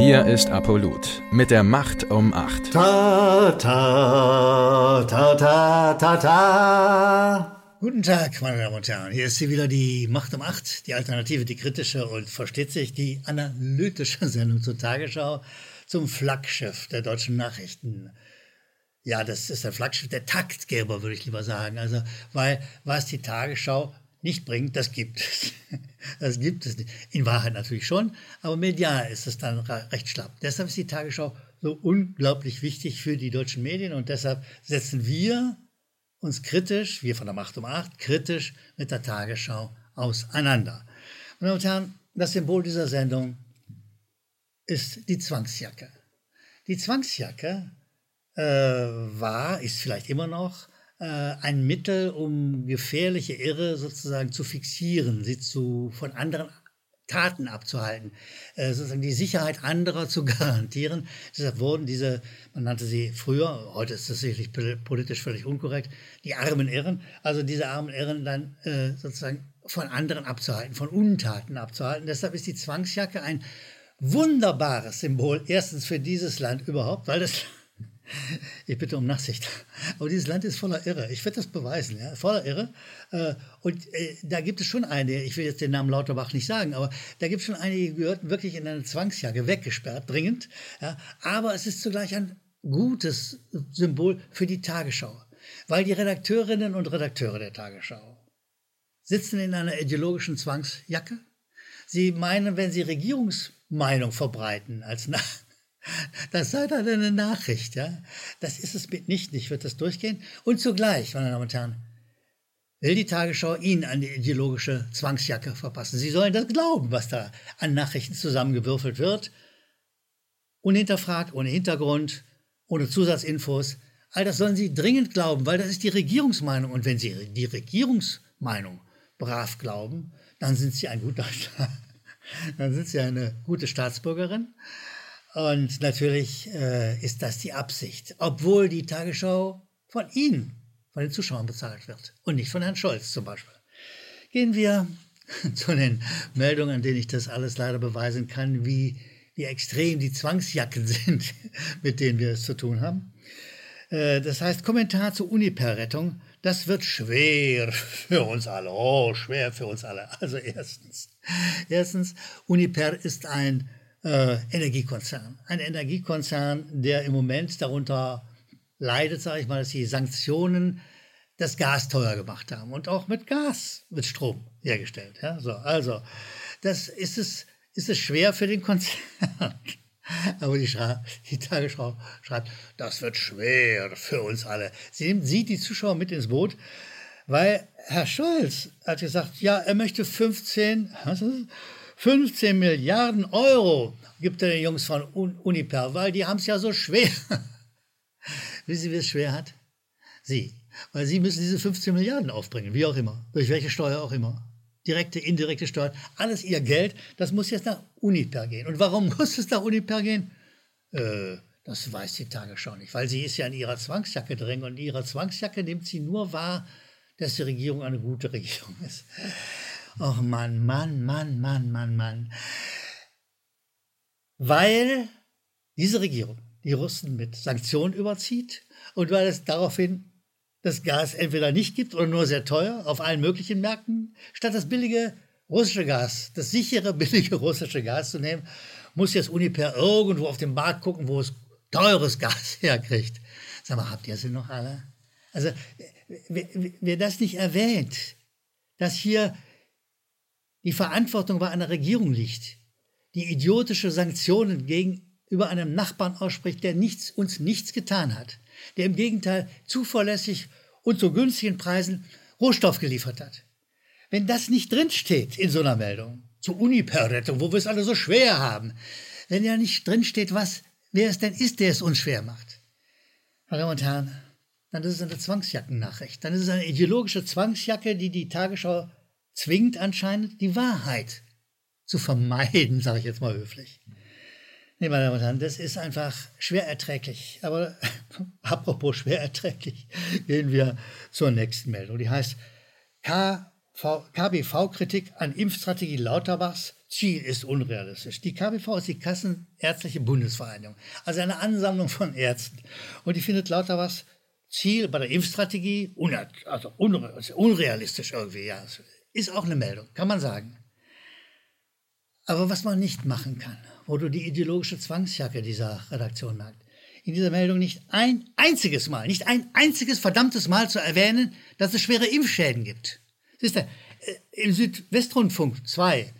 Hier ist Apollut mit der Macht um 8. Ta, ta, ta, ta, ta, ta. Guten Tag, meine Damen und Herren. Hier ist sie wieder die Macht um 8, die Alternative, die kritische und versteht sich, die analytische Sendung zur Tagesschau zum Flaggschiff der deutschen Nachrichten. Ja, das ist der Flaggschiff, der Taktgeber, würde ich lieber sagen. Also, weil was die Tagesschau nicht bringt, das gibt es. Das gibt es nicht. In Wahrheit natürlich schon, aber medial ist es dann recht schlapp. Deshalb ist die Tagesschau so unglaublich wichtig für die deutschen Medien und deshalb setzen wir uns kritisch, wir von der Macht um acht, kritisch mit der Tagesschau auseinander. Meine Damen und Herren, das Symbol dieser Sendung ist die Zwangsjacke. Die Zwangsjacke äh, war, ist vielleicht immer noch ein Mittel, um gefährliche Irre sozusagen zu fixieren, sie zu, von anderen Taten abzuhalten, äh, sozusagen die Sicherheit anderer zu garantieren. Deshalb wurden diese, man nannte sie früher, heute ist das sicherlich politisch völlig unkorrekt, die armen Irren, also diese armen Irren dann äh, sozusagen von anderen abzuhalten, von Untaten abzuhalten. Deshalb ist die Zwangsjacke ein wunderbares Symbol, erstens für dieses Land überhaupt, weil das ich bitte um Nachsicht. Aber dieses Land ist voller Irre. Ich werde das beweisen, ja, voller Irre. Äh, und äh, da gibt es schon eine, ich will jetzt den Namen Lauterbach nicht sagen, aber da gibt es schon einige, die gehörten wirklich in eine Zwangsjacke, weggesperrt, dringend. Ja. Aber es ist zugleich ein gutes Symbol für die Tagesschau. Weil die Redakteurinnen und Redakteure der Tagesschau sitzen in einer ideologischen Zwangsjacke. Sie meinen, wenn sie Regierungsmeinung verbreiten als Nach das sei dann eine Nachricht, ja. Das ist es mitnichten, ich würde das durchgehen. Und zugleich, meine Damen und Herren, will die Tagesschau Ihnen eine ideologische Zwangsjacke verpassen. Sie sollen das glauben, was da an Nachrichten zusammengewürfelt wird. Unhinterfragt, ohne Hintergrund, ohne Zusatzinfos. All das sollen Sie dringend glauben, weil das ist die Regierungsmeinung. Und wenn Sie die Regierungsmeinung brav glauben, dann sind Sie ein guter, dann sind Sie eine gute Staatsbürgerin. Und natürlich äh, ist das die Absicht, obwohl die Tagesschau von Ihnen, von den Zuschauern bezahlt wird und nicht von Herrn Scholz zum Beispiel. Gehen wir zu den Meldungen, an denen ich das alles leider beweisen kann, wie, wie extrem die Zwangsjacken sind, mit denen wir es zu tun haben. Äh, das heißt, Kommentar zur Uniper-Rettung. Das wird schwer für uns alle. Oh, schwer für uns alle. Also erstens. Erstens, Uniper ist ein äh, Energiekonzern. Ein Energiekonzern, der im Moment darunter leidet, sage ich mal, dass die Sanktionen das Gas teuer gemacht haben. Und auch mit Gas wird Strom hergestellt. Ja? So, also, das ist es, ist es schwer für den Konzern. Aber die, die, Tagesschau schreibt, das wird schwer für uns alle. Sie nimmt sie, die Zuschauer, mit ins Boot, weil Herr Scholz hat gesagt, ja, er möchte 15, was ist, 15 Milliarden Euro gibt er den Jungs von Uniper, weil die haben es ja so schwer. Wissen Sie, wie es schwer hat? Sie. Weil Sie müssen diese 15 Milliarden aufbringen, wie auch immer, durch welche Steuer auch immer. Direkte, indirekte Steuern, alles Ihr Geld, das muss jetzt nach Uniper gehen. Und warum muss es nach Uniper gehen? Äh, das weiß die Tagesschau nicht, weil sie ist ja in ihrer Zwangsjacke drin und in ihrer Zwangsjacke nimmt sie nur wahr, dass die Regierung eine gute Regierung ist. Och Mann, Mann, Mann, Mann, Mann, Mann. Weil diese Regierung die Russen mit Sanktionen überzieht und weil es daraufhin das Gas entweder nicht gibt oder nur sehr teuer auf allen möglichen Märkten, statt das billige russische Gas, das sichere, billige russische Gas zu nehmen, muss jetzt Uniper irgendwo auf dem Markt gucken, wo es teures Gas herkriegt. Sag mal, habt ihr sie noch alle? Also, wer, wer das nicht erwähnt, dass hier die Verantwortung bei einer Regierung liegt, die idiotische Sanktionen gegenüber einem Nachbarn ausspricht, der nichts, uns nichts getan hat, der im Gegenteil zuverlässig und zu günstigen Preisen Rohstoff geliefert hat. Wenn das nicht drinsteht in so einer Meldung, zur Uniper-Rettung, wo wir es alle so schwer haben, wenn ja nicht drinsteht, was, wer es denn ist, der es uns schwer macht, meine Damen und Herren, dann ist es eine Zwangsjackennachricht. Dann ist es eine ideologische Zwangsjacke, die die Tagesschau zwingt anscheinend die Wahrheit zu vermeiden, sage ich jetzt mal höflich. Nee, meine Damen und Herren, das ist einfach schwer erträglich. Aber apropos schwer erträglich, gehen wir zur nächsten Meldung. Die heißt KBV-Kritik an Impfstrategie Lauterbachs Ziel ist unrealistisch. Die KBV ist die Kassenärztliche Bundesvereinigung, also eine Ansammlung von Ärzten. Und die findet lauter was Ziel bei der Impfstrategie also unrealistisch irgendwie. Ja, ist auch eine Meldung, kann man sagen. Aber was man nicht machen kann, wo du die ideologische Zwangsjacke dieser Redaktion merkst, in dieser Meldung nicht ein einziges Mal, nicht ein einziges verdammtes Mal zu erwähnen, dass es schwere Impfschäden gibt. Siehst du, äh, im Südwestrundfunk 2,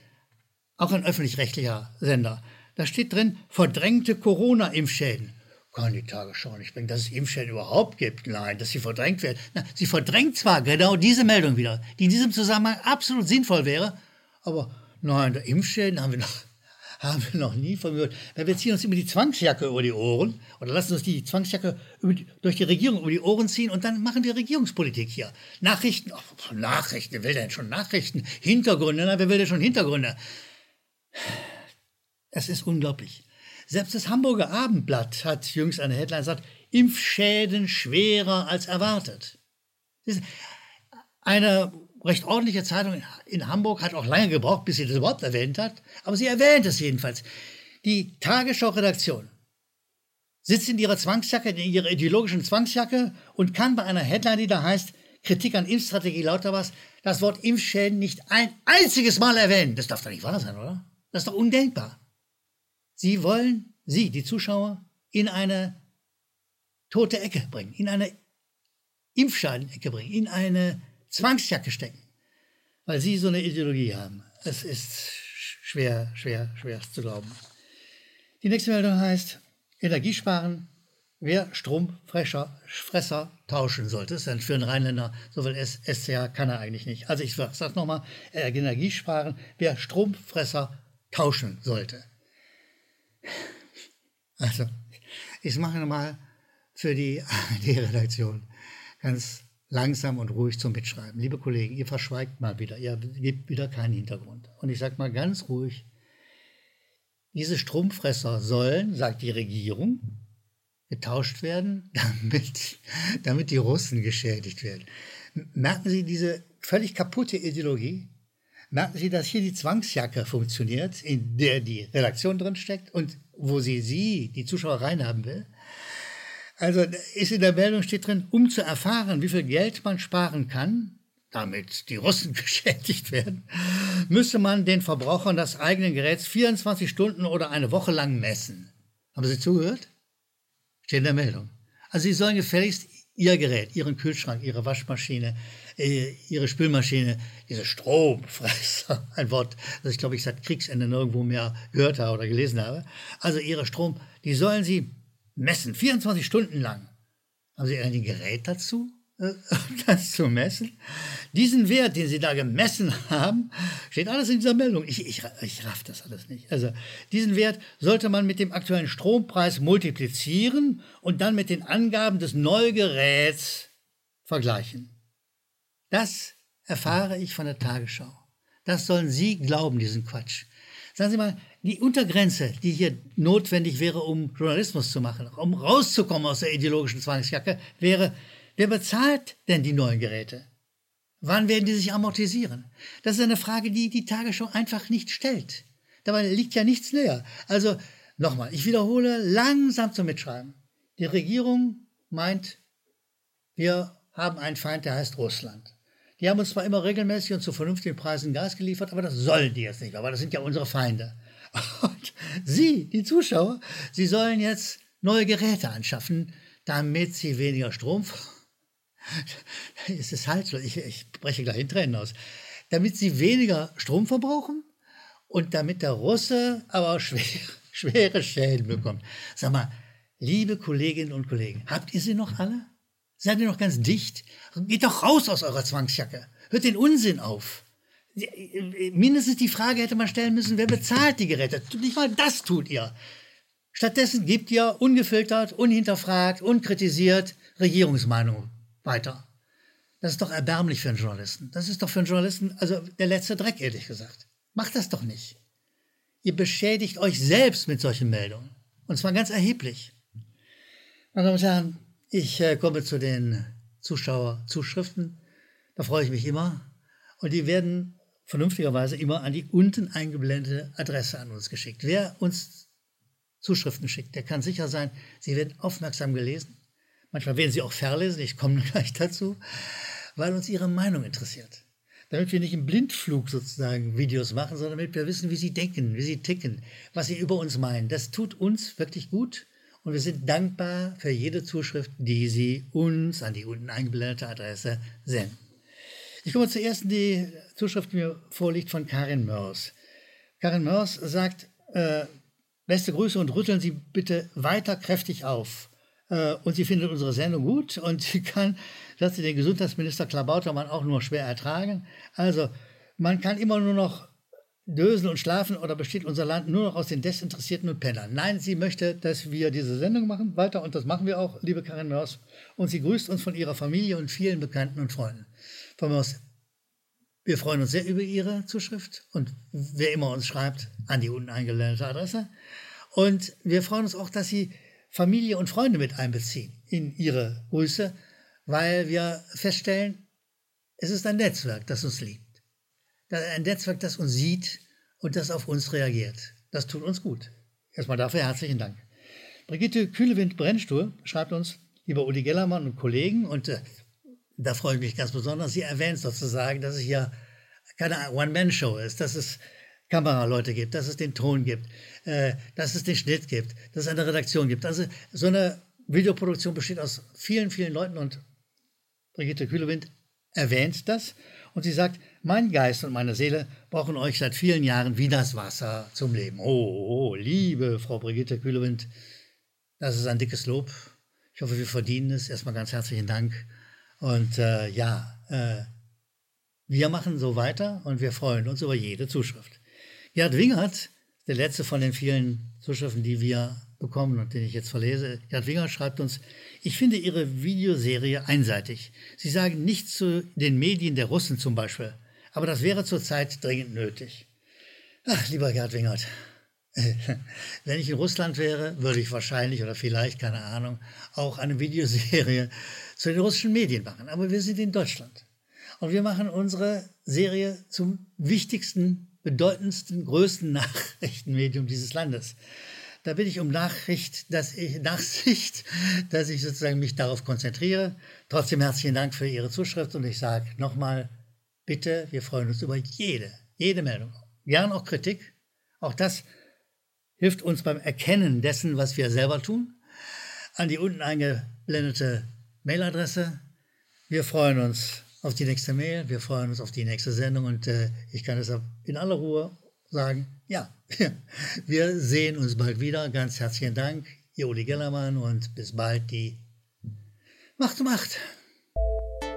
auch ein öffentlich-rechtlicher Sender, da steht drin, verdrängte Corona-Impfschäden. Kann die Tagesschau nicht bringen, dass es Impfschäden überhaupt gibt. Nein, dass sie verdrängt werden. Na, sie verdrängt zwar genau diese Meldung wieder, die in diesem Zusammenhang absolut sinnvoll wäre, aber nein, der Impfschäden haben wir noch haben wir noch nie von gehört. Wir ziehen uns immer die Zwangsjacke über die Ohren oder lassen uns die Zwangsjacke die, durch die Regierung über die Ohren ziehen und dann machen wir Regierungspolitik hier. Nachrichten, oh, Nachrichten, wer will denn schon Nachrichten? Hintergründe, na, wer will denn schon Hintergründe? Es ist unglaublich. Selbst das Hamburger Abendblatt hat jüngst eine Headline gesagt, Impfschäden schwerer als erwartet. Eine recht ordentliche Zeitung in Hamburg hat auch lange gebraucht, bis sie das überhaupt erwähnt hat, aber sie erwähnt es jedenfalls. Die Tagesschau-Redaktion sitzt in ihrer Zwangsjacke, in ihrer ideologischen Zwangsjacke und kann bei einer Headline, die da heißt, Kritik an Impfstrategie lauter was, das Wort Impfschäden nicht ein einziges Mal erwähnen. Das darf doch nicht wahr sein, oder? Das ist doch undenkbar. Sie wollen Sie, die Zuschauer, in eine tote Ecke bringen, in eine Impfscheidenecke bringen, in eine Zwangsjacke stecken, weil sie so eine Ideologie haben. Es ist schwer, schwer, schwer zu glauben. Die nächste Meldung heißt, Energiesparen, wer Stromfresser Fresser tauschen sollte. Das ist dann für einen Rheinländer, so viel SCH kann er eigentlich nicht. Also ich sage nochmal, Energiesparen, wer Stromfresser tauschen sollte. Also, ich mache nochmal für die ARD-Redaktion ganz langsam und ruhig zum Mitschreiben. Liebe Kollegen, ihr verschweigt mal wieder, ihr gebt wieder keinen Hintergrund. Und ich sage mal ganz ruhig, diese Stromfresser sollen, sagt die Regierung, getauscht werden, damit, damit die Russen geschädigt werden. Merken Sie diese völlig kaputte Ideologie? Merken Sie, dass hier die Zwangsjacke funktioniert, in der die Redaktion drin steckt und wo sie Sie, die Zuschauer, reinhaben will? Also ist in der Meldung steht drin, um zu erfahren, wie viel Geld man sparen kann, damit die Russen geschädigt werden, müsste man den Verbrauchern des eigenen Geräts 24 Stunden oder eine Woche lang messen. Haben Sie zugehört? Steht in der Meldung. Also Sie sollen gefälligst Ihr Gerät, Ihren Kühlschrank, Ihre Waschmaschine, äh, Ihre Spülmaschine, diese Stromfresser, ein Wort, das ich glaube ich seit Kriegsende nirgendwo mehr gehört habe oder gelesen habe. Also Ihre Strom, die sollen Sie messen, 24 Stunden lang. Haben Sie ein Gerät dazu, das zu messen? Diesen Wert, den Sie da gemessen haben, steht alles in dieser Meldung. Ich, ich, ich raff das alles nicht. Also diesen Wert sollte man mit dem aktuellen Strompreis multiplizieren und dann mit den Angaben des Neugeräts vergleichen. Das erfahre ich von der Tagesschau. Das sollen Sie glauben, diesen Quatsch. Sagen Sie mal, die Untergrenze, die hier notwendig wäre, um Journalismus zu machen, um rauszukommen aus der ideologischen Zwangsjacke, wäre, wer bezahlt denn die neuen Geräte? Wann werden die sich amortisieren? Das ist eine Frage, die die Tagesschau einfach nicht stellt. Dabei liegt ja nichts näher. Also nochmal, ich wiederhole langsam zum Mitschreiben. Die Regierung meint, wir haben einen Feind, der heißt Russland. Die haben uns zwar immer regelmäßig und zu vernünftigen Preisen Gas geliefert, aber das sollen die jetzt nicht, aber das sind ja unsere Feinde. Und Sie, die Zuschauer, Sie sollen jetzt neue Geräte anschaffen, damit Sie weniger Strom. Es ist halt so, ich, ich breche gleich in Tränen aus. Damit Sie weniger Strom verbrauchen und damit der Russe aber schwere, schwere Schäden bekommt. Sag mal, liebe Kolleginnen und Kollegen, habt ihr sie noch alle? Seid ihr noch ganz dicht? Geht doch raus aus eurer Zwangsjacke. Hört den Unsinn auf. Mindestens die Frage hätte man stellen müssen, wer bezahlt die Geräte? Nicht mal das tut ihr. Stattdessen gibt ihr ungefiltert, unhinterfragt, unkritisiert Regierungsmeinungen weiter. Das ist doch erbärmlich für einen Journalisten. Das ist doch für einen Journalisten also der letzte Dreck, ehrlich gesagt. Macht das doch nicht. Ihr beschädigt euch selbst mit solchen Meldungen. Und zwar ganz erheblich. Meine Damen und Herren, ich äh, komme zu den Zuschauerzuschriften. Da freue ich mich immer. Und die werden vernünftigerweise immer an die unten eingeblendete Adresse an uns geschickt. Wer uns Zuschriften schickt, der kann sicher sein, sie werden aufmerksam gelesen. Manchmal werden sie auch verlesen, ich komme gleich dazu, weil uns ihre Meinung interessiert. Damit wir nicht im Blindflug sozusagen Videos machen, sondern damit wir wissen, wie sie denken, wie sie ticken, was sie über uns meinen. Das tut uns wirklich gut und wir sind dankbar für jede Zuschrift, die Sie uns an die unten eingeblendete Adresse senden. Ich komme zuerst in die Zuschrift, die mir vorliegt, von Karin Mörs. Karin Mörs sagt, äh, beste Grüße und rütteln Sie bitte weiter kräftig auf. Äh, und sie findet unsere Sendung gut und sie kann, dass sie den Gesundheitsminister Klabautermann auch nur schwer ertragen. Also, man kann immer nur noch dösen und schlafen oder besteht unser Land nur noch aus den Desinteressierten und Pennern? Nein, sie möchte, dass wir diese Sendung machen weiter und das machen wir auch, liebe Karin Mörs. Und sie grüßt uns von ihrer Familie und vielen Bekannten und Freunden. Frau Mörs, wir freuen uns sehr über Ihre Zuschrift und wer immer uns schreibt, an die unten eingeblendete Adresse. Und wir freuen uns auch, dass Sie Familie und Freunde mit einbeziehen in Ihre Grüße, weil wir feststellen, es ist ein Netzwerk, das uns liebt ein Netzwerk, das uns sieht und das auf uns reagiert. Das tut uns gut. Erstmal dafür herzlichen Dank. Brigitte Kühlewind-Brennstuhl schreibt uns, lieber Uli Gellermann und Kollegen, und äh, da freue ich mich ganz besonders, sie erwähnt sozusagen, dass es hier keine One-Man-Show ist, dass es Kameraleute gibt, dass es den Ton gibt, äh, dass es den Schnitt gibt, dass es eine Redaktion gibt. Also so eine Videoproduktion besteht aus vielen, vielen Leuten und Brigitte Kühlewind erwähnt das und sie sagt, mein Geist und meine Seele brauchen euch seit vielen Jahren wie das Wasser zum Leben. Oh, oh, oh liebe Frau Brigitte Kühlewind, das ist ein dickes Lob. Ich hoffe, wir verdienen es. Erstmal ganz herzlichen Dank. Und äh, ja, äh, wir machen so weiter und wir freuen uns über jede Zuschrift. Gerd Wingert, der letzte von den vielen Zuschriften, die wir bekommen und den ich jetzt verlese. Gerd Wingert schreibt uns, ich finde Ihre Videoserie einseitig. Sie sagen nichts zu den Medien der Russen zum Beispiel, aber das wäre zurzeit dringend nötig. Ach, lieber Gerd Wingert, wenn ich in Russland wäre, würde ich wahrscheinlich oder vielleicht, keine Ahnung, auch eine Videoserie zu den russischen Medien machen. Aber wir sind in Deutschland. Und wir machen unsere Serie zum wichtigsten, bedeutendsten, größten Nachrichtenmedium dieses Landes. Da bitte ich um Nachricht, dass ich, Nachsicht, dass ich sozusagen mich darauf konzentriere. Trotzdem herzlichen Dank für Ihre Zuschrift und ich sage nochmal, bitte, wir freuen uns über jede, jede Meldung. Gern auch Kritik. Auch das hilft uns beim Erkennen dessen, was wir selber tun. An die unten eingeblendete Mailadresse. Wir freuen uns auf die nächste Mail, wir freuen uns auf die nächste Sendung und äh, ich kann deshalb in aller Ruhe sagen, ja, wir sehen uns bald wieder. Ganz herzlichen Dank, Ihr Uli Gellermann und bis bald die Macht um Macht.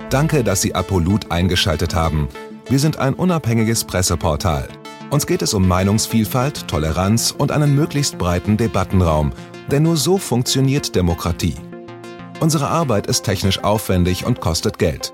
Danke, dass Sie Apolut eingeschaltet haben. Wir sind ein unabhängiges Presseportal. Uns geht es um Meinungsvielfalt, Toleranz und einen möglichst breiten Debattenraum, denn nur so funktioniert Demokratie. Unsere Arbeit ist technisch aufwendig und kostet Geld.